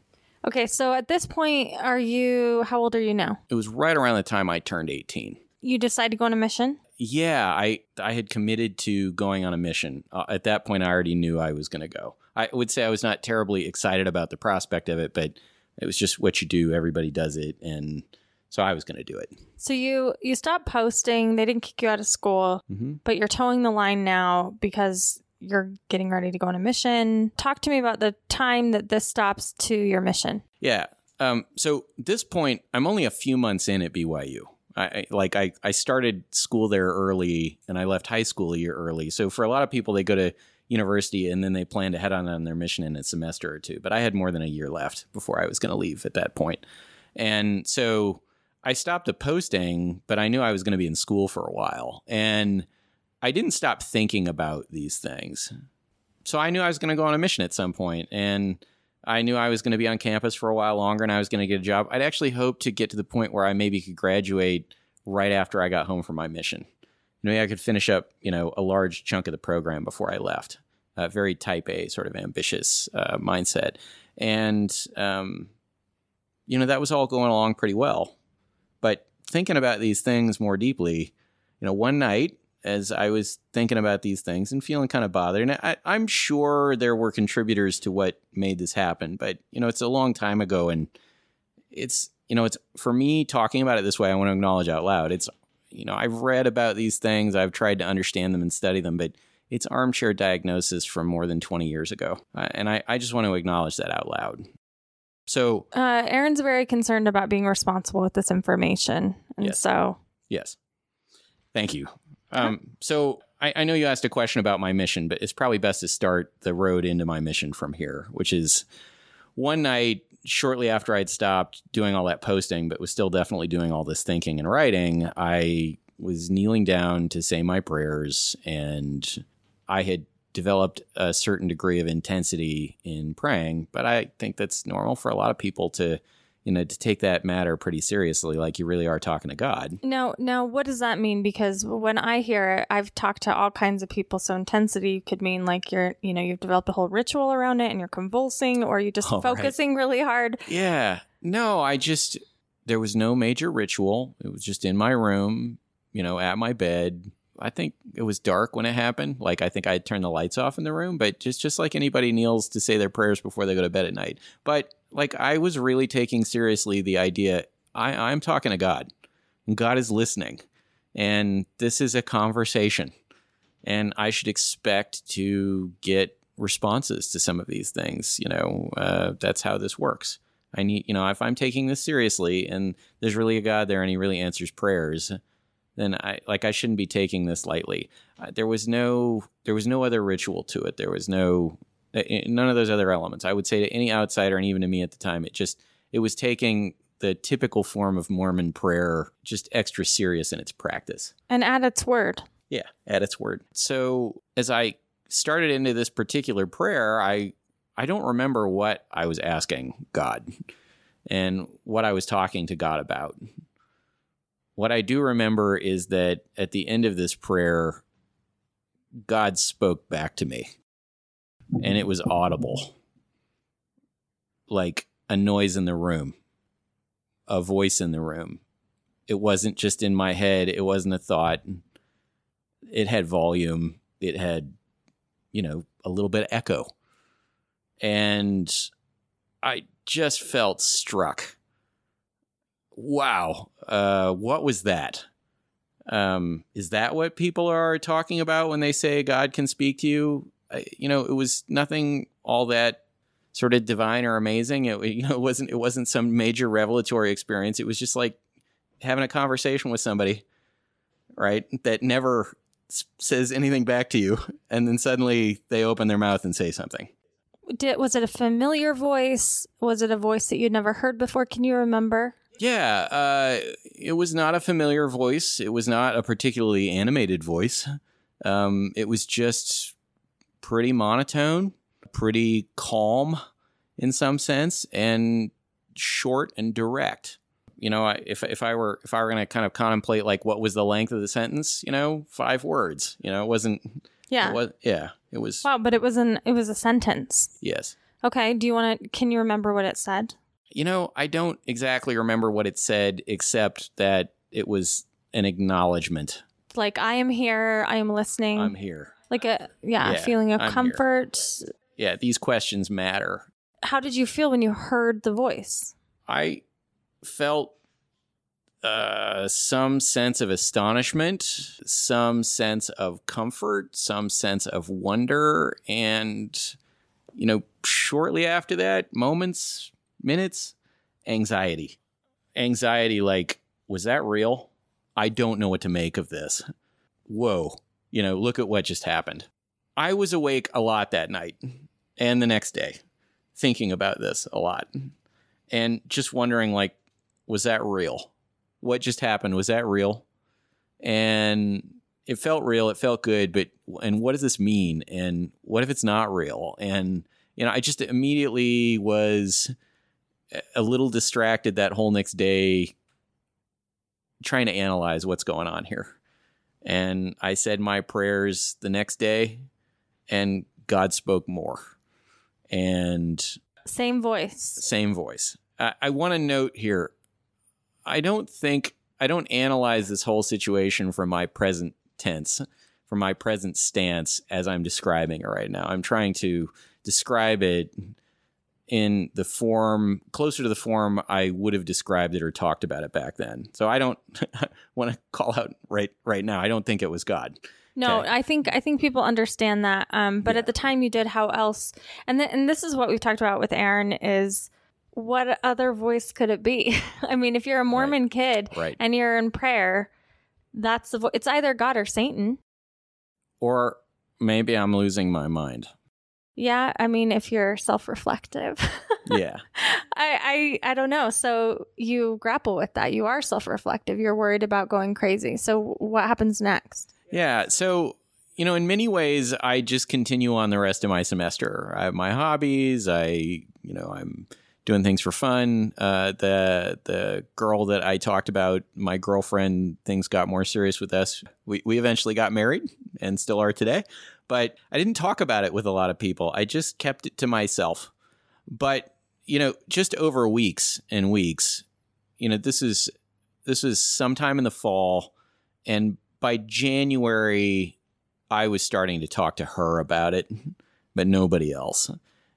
Okay. So at this point, are you, how old are you now? It was right around the time I turned 18. You decide to go on a mission? Yeah, I I had committed to going on a mission. Uh, at that point, I already knew I was going to go. I would say I was not terribly excited about the prospect of it, but it was just what you do. Everybody does it, and so I was going to do it. So you you stopped posting. They didn't kick you out of school, Mm-hmm. but you're toeing the line now because you're getting ready to go on a mission. Talk to me about the time that this stops to your mission. Yeah. Um, so at this point, I'm only a few months in at BYU. I, like I, I started school there early and I left high school a year early. So for a lot of people, they go to university and then they plan to head on on their mission in a semester or two. But I had more than a year left before I was going to leave at that point. And so I stopped the posting, but I knew I was going to be in school for a while. And I didn't stop thinking about these things. So I knew I was going to go on a mission at some point, and I knew I was going to be on campus for a while longer and I was going to get a job. I'd actually hoped to get to the point where I maybe could graduate right after I got home from my mission. Maybe I could finish up, you know, a large chunk of the program before I left. A very type A, sort of ambitious uh, mindset. And, um, you know, that was all going along pretty well. But thinking about these things more deeply, you know, one night as I was thinking about these things and feeling kind of bothered, and I, I'm sure there were contributors to what made this happen, but you know, it's a long time ago, and it's you know, it's for me talking about it this way. I want to acknowledge out loud. It's you know, I've read about these things, I've tried to understand them and study them, but it's armchair diagnosis from more than 20 years ago, uh, and I, I just want to acknowledge that out loud. So Uh, Aaron's very concerned about being responsible with this information, and Yes. so Yes. Thank you. Um, so I, I know you asked a question about my mission, but it's probably best to start the road into my mission from here, which is one night shortly after I'd stopped doing all that posting, but was still definitely doing all this thinking and writing, I was kneeling down to say my prayers and I had developed a certain degree of intensity in praying, but I think that's normal for a lot of people to, you know, to take that matter pretty seriously, like you really are talking to God. Now, now, what does that mean? Because when I hear it, I've talked to all kinds of people. So intensity could mean like you're, you know, you've developed a whole ritual around it, and you're convulsing, or you're just [LAUGHS] Oh, right. focusing really hard. Yeah. No, I just there was no major ritual. It was just in my room, you know, at my bed. I think it was dark when it happened. Like I think I had turned the lights off in the room, but just just like anybody kneels to say their prayers before they go to bed at night. But like I was really taking seriously the idea I, I'm talking to God. God is listening. And this is a conversation. And I should expect to get responses to some of these things. You know, uh, that's how this works. I need, you know, if I'm taking this seriously and there's really a God there and he really answers prayers, then I like I shouldn't be taking this lightly. Uh, there was no there was no other ritual to it. There was no Uh, eh, none of those other elements. I would say to any outsider and even to me at the time, it just it was taking the typical form of Mormon prayer just extra serious in its practice. And at its word, Yeah, at its word. So as I started into this particular prayer, I I don't remember what I was asking God and what I was talking to God about. What I do remember is that at the end of this prayer, God spoke back to me, and it was audible like a noise in the room, a voice in the room. It wasn't just in my head, it wasn't a thought. It had volume, it had, you know, a little bit of echo. And I just felt struck. Wow, uh, what was that? Um, is that what people are talking about when they say God can speak to you? You know, it was nothing all that sort of divine or amazing. It you know it wasn't it wasn't some major revelatory experience. It was just like having a conversation with somebody, right? That never s- says anything back to you, and then suddenly they open their mouth and say something. Did was it a familiar voice? Was it a voice that you'd never heard before? Can you remember? Yeah, uh, it was not a familiar voice. It was not a particularly animated voice. Um, it was just pretty monotone, pretty calm in some sense, and short and direct. You know, if if I were if I were going to kind of contemplate like what was the length of the sentence, you know, five words. You know, it wasn't. Yeah. It was, yeah. It was. Wow, but it was an it was a sentence. Yes. Okay. Do you want to? Can you remember what it said? You know, I don't exactly remember what it said, except that it was an acknowledgement. Like I am here. I am listening. I'm here. Like a yeah, Yeah, feeling of I'm here. comfort. Yeah, these questions matter. How did you feel when you heard the voice? I felt uh, some sense of astonishment, some sense of comfort, some sense of wonder, and, you know, shortly after that, moments, minutes, anxiety. Anxiety, like, was that real? I don't know what to make of this. Whoa, you know, look at what just happened. I was awake a lot that night and the next day, thinking about this a lot and just wondering like was that real? What just happened? Was that real? And it felt real it felt good but and what does this mean? And what if it's not real? And you know i just immediately was a little distracted that whole next day trying to analyze what's going on here and i said my prayers the next day and god spoke more and Same voice. same voice. I, I want to note here I don't think, I don't analyze this whole situation from my present tense, from my present stance as I'm describing it right now. I'm trying to describe it in the form closer to the form I would have described it or talked about it back then. So I don't [LAUGHS] want to call out right right now. I don't think it was God. No, Okay. I think I think people understand that. Um, but Yeah. at the time you did, how else? And th- and this is what we've talked about with Aaron is what other voice could it be? [LAUGHS] I mean, if you're a Mormon kid Right. and you're in prayer, that's the vo- it's either God or Satan. Or maybe I'm losing my mind. Yeah, I mean, if you're self-reflective, [LAUGHS] Yeah. I, I I don't know. So you grapple with that. You are self-reflective. You're worried about going crazy. So what happens next? Yeah. So, you know, in many ways, I just continue on the rest of my semester. I have my hobbies. I, you know, I'm doing things for fun. Uh, the the girl that I talked about, my girlfriend, things got more serious with us. We we eventually got married and still are today. But I didn't talk about it with a lot of people. I just kept it to myself. But you know, just over weeks and weeks, you know, this is this was sometime in the fall, and by January, I was starting to talk to her about it, mm-hmm. but nobody else.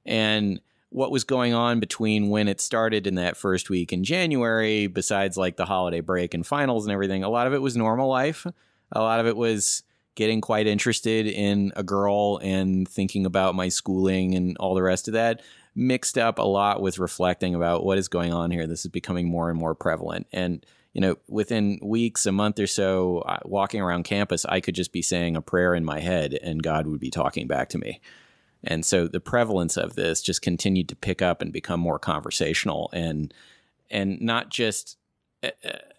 And what was going on between when it started in that first week in January, besides like the holiday break and finals and everything, a lot of it was normal life. A lot of it was getting quite interested in a girl and thinking about my schooling and all the rest of that, mixed up a lot with reflecting about what is going on here. This is becoming more and more prevalent. And you know, within weeks, a month or so, walking around campus, I could just be saying a prayer in my head and God would be talking back to me. And so the prevalence of this just continued to pick up and become more conversational and and not just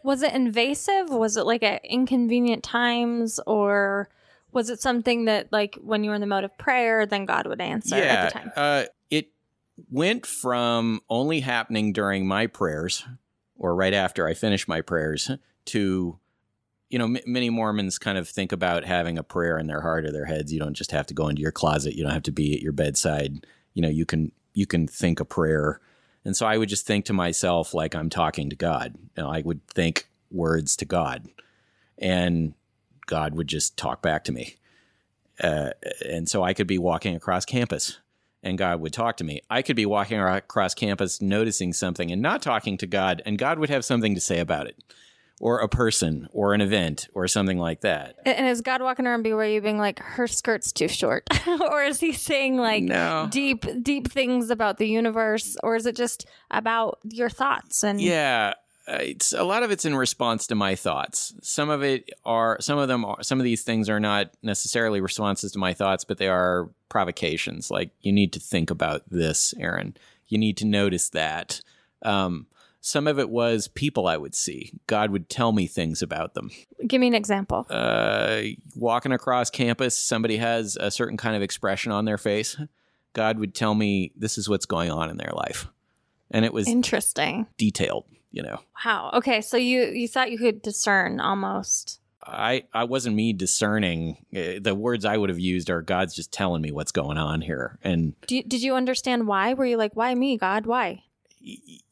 Was it invasive? Was it like at inconvenient times or Was it something that, like, when you were in the mode of prayer, then God would answer yeah, at the time? Uh, it went from only happening during my prayers or right after I finish my prayers to, you know, m- many Mormons kind of think about having a prayer in their heart or their heads. You don't just have to go into your closet. You don't have to be at your bedside. You know, you can you can think a prayer. And so I would just think to myself like I'm talking to God. Know, I would think words to God, and God would just talk back to me. Uh, and so I could be walking across campus and God would talk to me. I could be walking across campus noticing something and not talking to God, and God would have something to say about it, or a person, or an event, or something like that. And is God walking around BYU being like, her skirt's too short? [LAUGHS] or is he saying like No. deep, deep things about the universe? Or is it just about your thoughts? And Yeah, it's a lot of it's in response to my thoughts. Some of it are some of them are some of these things are not necessarily responses to my thoughts, but they are provocations. Like you need to think about this, Aaron. You need to notice that. Um, some of it was people I would see. God would tell me things about them. give me an example. uh, walking across campus, somebody has a certain kind of expression on their face. God would tell me this is what's going on in their life, and it was Interesting. detailed. You know, Wow. Okay. So you you thought you could discern almost. I I wasn't me discerning. Uh, The words I would have used are God's just telling me what's going on here, and Do you, did you understand why? Were you like, why me, God? Why?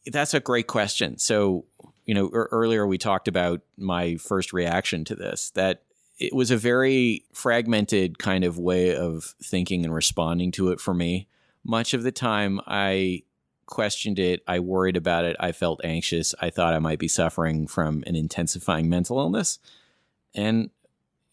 That's a great question. So, you know, ear- earlier we talked about my first reaction to this, that it was a very fragmented kind of way of thinking and responding to it for me. Much of the time, I questioned it. I worried about it. I felt anxious. I thought I might be suffering from an intensifying mental illness. And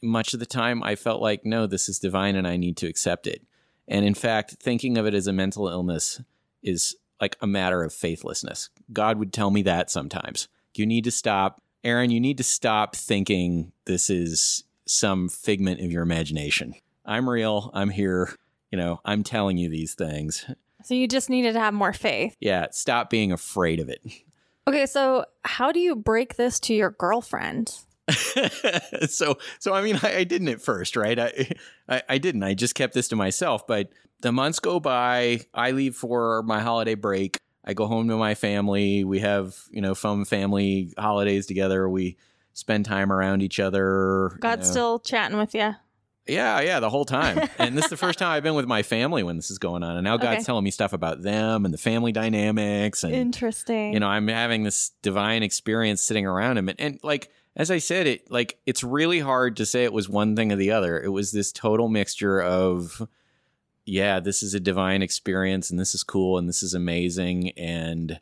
much of the time, I felt like, no, this is divine and I need to accept it. And in fact, thinking of it as a mental illness is like a matter of faithlessness. God would tell me that sometimes. You need to stop, Aaron, you need to stop thinking this is some figment of your imagination. I'm real. I'm here. You know, I'm telling you these things. So you just needed to have more faith. Yeah, stop being afraid of it. Okay. So how do you break this to your girlfriend? [LAUGHS] so so I mean [LAUGHS] I, I didn't at first, right? I, [LAUGHS] I I didn't. I just kept this to myself. But the months go by. I leave for my holiday break. I go home to my family. We have you know fun family holidays together. We spend time around each other. you God's know. still chatting with you. yeah yeah the whole time. and this is the first time I've been with my family when this is going on. And now God's Okay. telling me stuff about them and the family dynamics and Interesting. you know i'm having this divine experience sitting around him and, and like as i said it like it's really hard to say it was one thing or the other. It was this total mixture of yeah this is a divine experience and this is cool and this is amazing and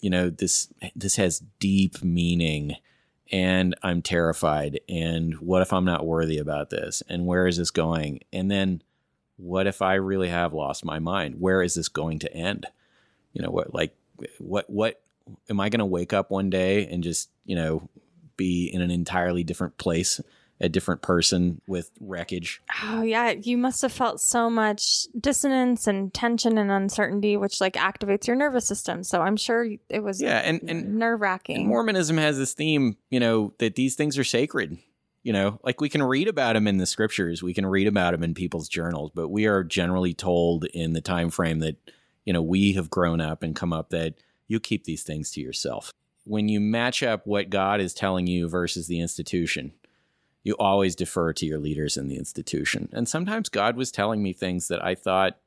you know this this has deep meaning and i'm terrified and what if i'm not worthy about this and where is this going? And then what if i really have lost my mind? Where is this going to end? You know what like what what am i going to wake up one day and just you know be in an entirely different place a different person with wreckage Oh yeah, you must have felt so much dissonance and tension and uncertainty, which like activates your nervous system. So I'm sure it was yeah and and nerve wracking. Mormonism has this theme, you know, that these things are sacred. You know, like we can read about them in the scriptures, we can read about them in people's journals, but we are generally told in the time frame that, you know, we have grown up and come up that you keep these things to yourself. When you match up what God is telling you versus the institution, you always defer to your leaders in the institution. And sometimes God was telling me things that I thought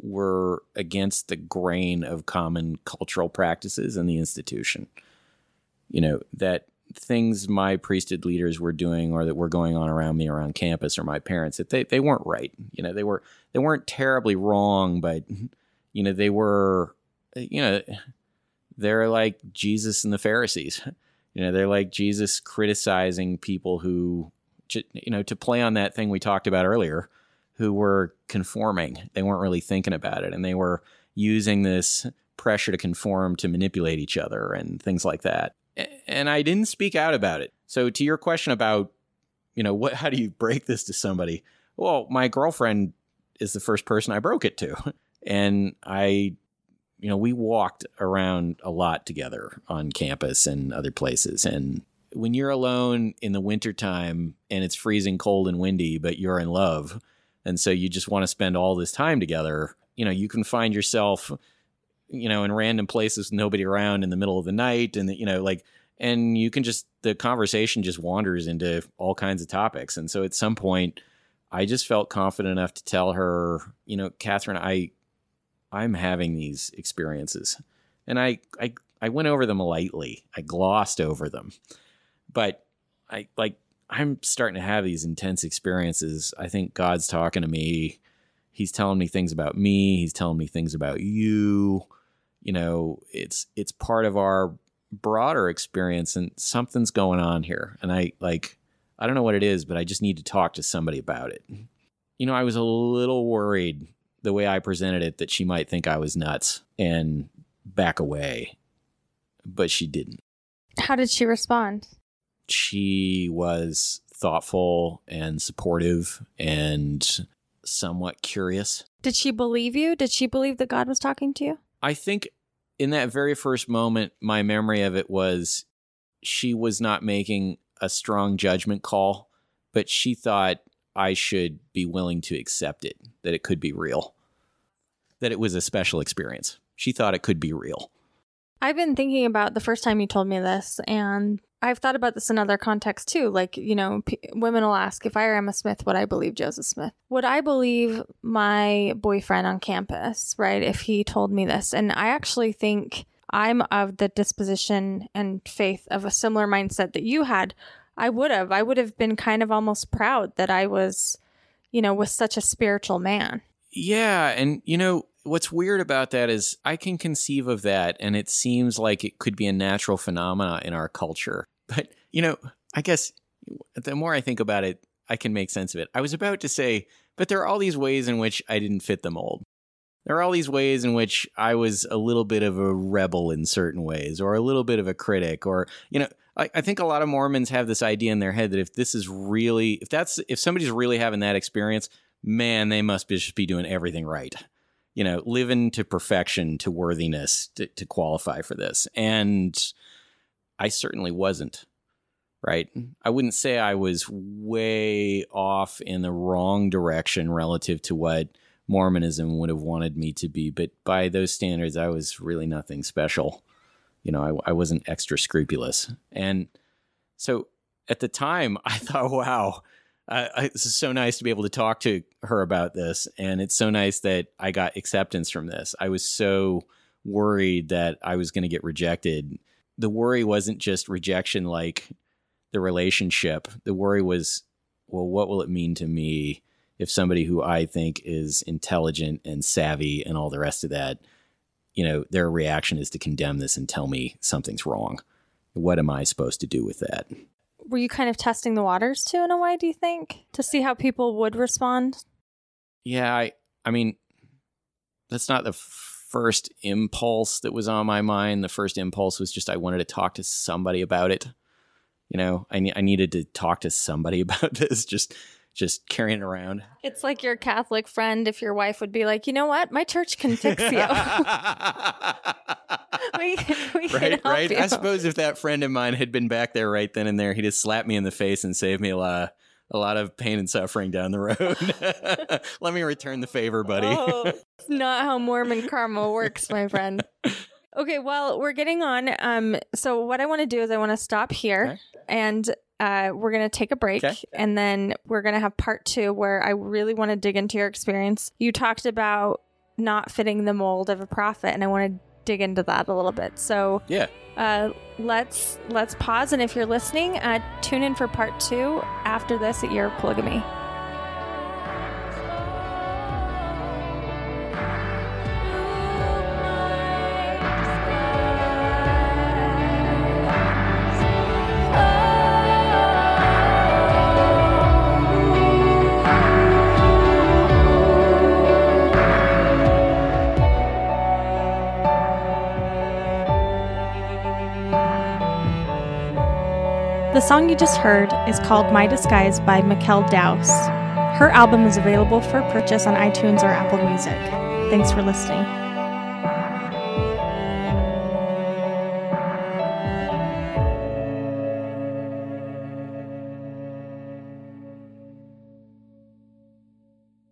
were against the grain of common cultural practices in the institution you know that things my priesthood leaders were doing or that were going on around me around campus or my parents that they, they weren't right you know they were they weren't terribly wrong but you know they were you know they're like jesus and the pharisees. [LAUGHS] You know they're like jesus criticizing people who you know to play on that thing we talked about earlier who were conforming. They weren't really thinking about it and they were using this pressure to conform to manipulate each other and things like that. And i didn't speak out about it. So to your question about you know what [LAUGHS] how do you break this to somebody? Well my girlfriend is the first person i broke it to. [LAUGHS] And i you know we walked around a lot together on campus and other places. And when you're alone in the wintertime and it's freezing cold and windy, but you're in love, and so you just want to spend all this time together, you know, you can find yourself, you know, in random places, nobody around in the middle of the night, and you know, like, and you can just the conversation just wanders into all kinds of topics, and so at some point, I just felt confident enough to tell her, you know, Catherine, I, I'm having these experiences, and I, I, I went over them lightly. I glossed over them but I like I'm starting to have these intense experiences. I think God's talking to me. He's telling me things about me. He's telling me things about you. You know, it's it's part of our broader experience and something's going on here. And I like I don't know what it is, but I just need to talk to somebody about it. You know, I was a little worried the way I presented it that she might think I was nuts and back away. But she didn't. How did she respond? she was thoughtful and supportive and somewhat curious. Did she believe you? Did she believe that God was talking to you? I think in that very first moment, my memory of it was she was not making a strong judgment call, but she thought I should be willing to accept it, that it could be real, that it was a special experience. She thought it could be real. I've been thinking about the first time you told me this, and I've thought about this in other contexts too. Like, you know, p- women will ask if I were Emma Smith, would I believe Joseph Smith? Would I believe my boyfriend on campus, right? If he told me this. And I actually think I'm of the disposition and faith of a similar mindset that you had. I would have. I would have been kind of almost proud that I was, you know, with such a spiritual man. Yeah. And, you know, what's weird about that is I can conceive of that and it seems like it could be a natural phenomena in our culture. But, you know, I guess the more I think about it, I can make sense of it. I was about to say, but there are all these ways in which I didn't fit the mold. There are all these ways in which I was a little bit of a rebel in certain ways, or a little bit of a critic, or, you know, I, I think a lot of Mormons have this idea in their head that if this is really, if that's, if somebody's really having that experience, man, they must be, just be doing everything right you know, living to perfection, to worthiness to, to qualify for this. And I certainly wasn't. Right. I wouldn't say I was way off in the wrong direction relative to what Mormonism would have wanted me to be. But by those standards, I was really nothing special. You know, I, I wasn't extra scrupulous. And so at the time, [LAUGHS] I thought, wow, uh, it's so nice to be able to talk to her about this, and it's so nice that I got acceptance from this. I was so worried that I was going to get rejected. The worry wasn't just rejection, like the relationship. The worry was, well, what will it mean to me if somebody who I think is intelligent and savvy and all the rest of that, you know, their reaction is to condemn this and tell me something's wrong? What am I supposed to do with that? were you kind of testing the waters too in a way do you think to see how people would respond yeah i i mean that's not the first impulse that was on my mind the first impulse was just i wanted to talk to somebody about it you know i, I needed to talk to somebody [LAUGHS] about this just just carrying around it's like your catholic friend if your wife would be like you know what my church can fix you [LAUGHS] [LAUGHS] we, we right, right. You. I suppose if that friend of mine had been back there right then and there, he'd have slapped me in the face and saved me a lot, a lot of pain and suffering down the road. [LAUGHS] Let me return the favor, buddy. oh, not how Mormon karma works, my friend. Okay, well, we're getting on. Um, so what I want to do is I want to stop here okay. and uh, we're going to take a break okay. and then we're going to have part two where I really want to dig into your experience. You talked about not fitting the mold of a prophet, and I want to dig into that a little bit. So yeah, uh, let's let's pause, and if you're listening, uh, tune in for part two after this at Year Polygamy. The song you just heard is called My Disguise by Mikkel Dowse. Her album is available for purchase on iTunes or Apple Music. Thanks for listening.